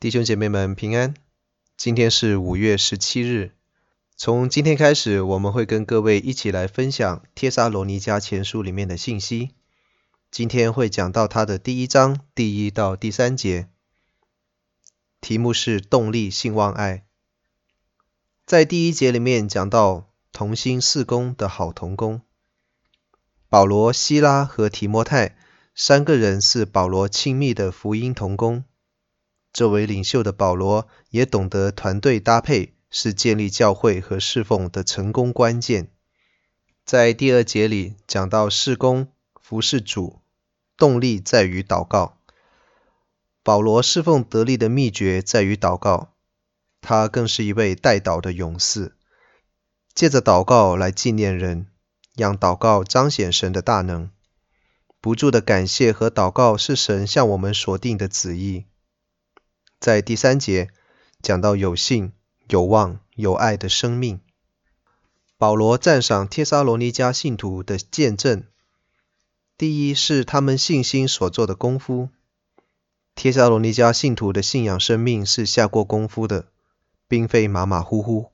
弟兄姐妹们平安，今天是五月十七日。从今天开始，我们会跟各位一起来分享《帖撒罗尼迦前书》里面的信息。今天会讲到它的第一章第一到第三节，题目是动力、信望、爱。在第一节里面讲到同心事工的好同工，保罗、西拉和提摩太三个人是保罗亲密的福音同工。作为领袖的保罗也懂得团队搭配是建立教会和侍奉的成功关键。在第二节里讲到事工服侍主，动力在于祷告。保罗侍奉得力的秘诀在于祷告，他更是一位带祷的勇士，借着祷告来纪念人，让祷告彰显神的大能。不住的感谢和祷告是神向我们所定的旨意。在第三节讲到有信、有望、有爱的生命，保罗赞赏帖撒罗尼迦信徒的见证。第一是他们信心所做的功夫。帖撒罗尼迦信徒的信仰生命是下过功夫的，并非马马虎虎。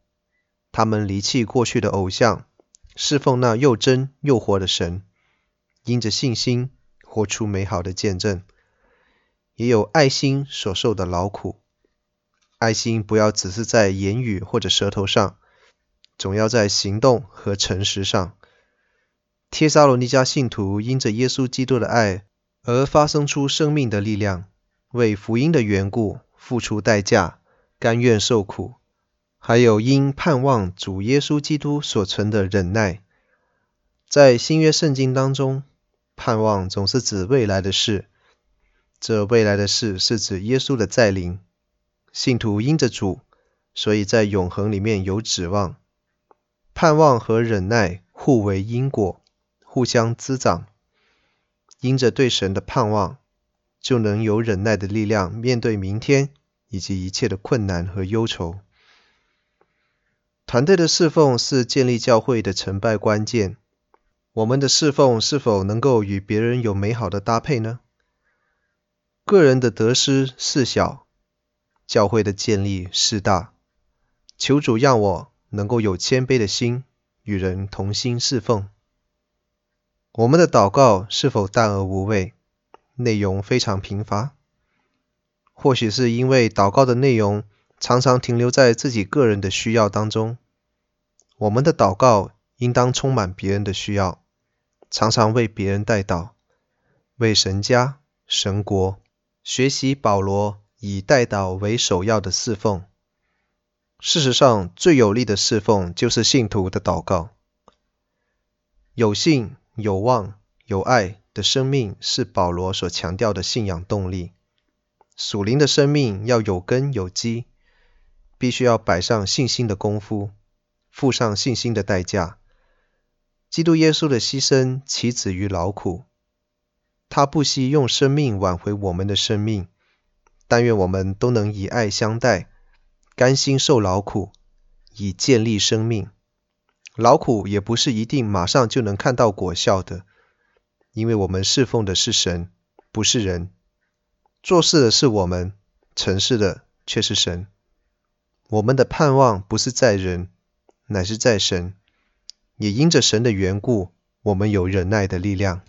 他们离弃过去的偶像，侍奉那又真又活的神，因着信心活出美好的见证。也有爱心所受的劳苦，爱心不要只是在言语或者舌头上，总要在行动和诚实上。帖撒罗尼迦信徒因着耶稣基督的爱而发生出生命的力量，为福音的缘故付出代价，甘愿受苦，还有因盼望主耶稣基督所存的忍耐。在新约圣经当中，盼望总是指未来的事。这未来的事是指耶稣的再临，信徒因着主，所以在永恒里面有指望。盼望和忍耐互为因果，互相滋长。因着对神的盼望，就能有忍耐的力量面对明天以及一切的困难和忧愁。团队的侍奉是建立教会的成败关键。我们的侍奉是否能够与别人有美好的搭配呢？个人的得失事小，教会的建立事大。求主让我能够有谦卑的心，与人同心侍奉。我们的祷告是否淡而无味，内容非常贫乏？或许是因为祷告的内容常常停留在自己个人的需要当中。我们的祷告应当充满别人的需要，常常为别人代祷，为神家、神国。学习保罗以代祷为首要的侍奉。事实上，最有力的侍奉就是信徒的祷告。有信、有望、有爱的生命是保罗所强调的信仰动力。属灵的生命要有根有基，必须要摆上信心的功夫，付上信心的代价。基督耶稣的牺牲岂止于劳苦？他不惜用生命挽回我们的生命，但愿我们都能以爱相待，甘心受劳苦，以建立生命。劳苦也不是一定马上就能看到果效的，因为我们侍奉的是神，不是人；做事的是我们，成事的却是神。我们的盼望不是在人，乃是在神。也因着神的缘故，我们有忍耐的力量。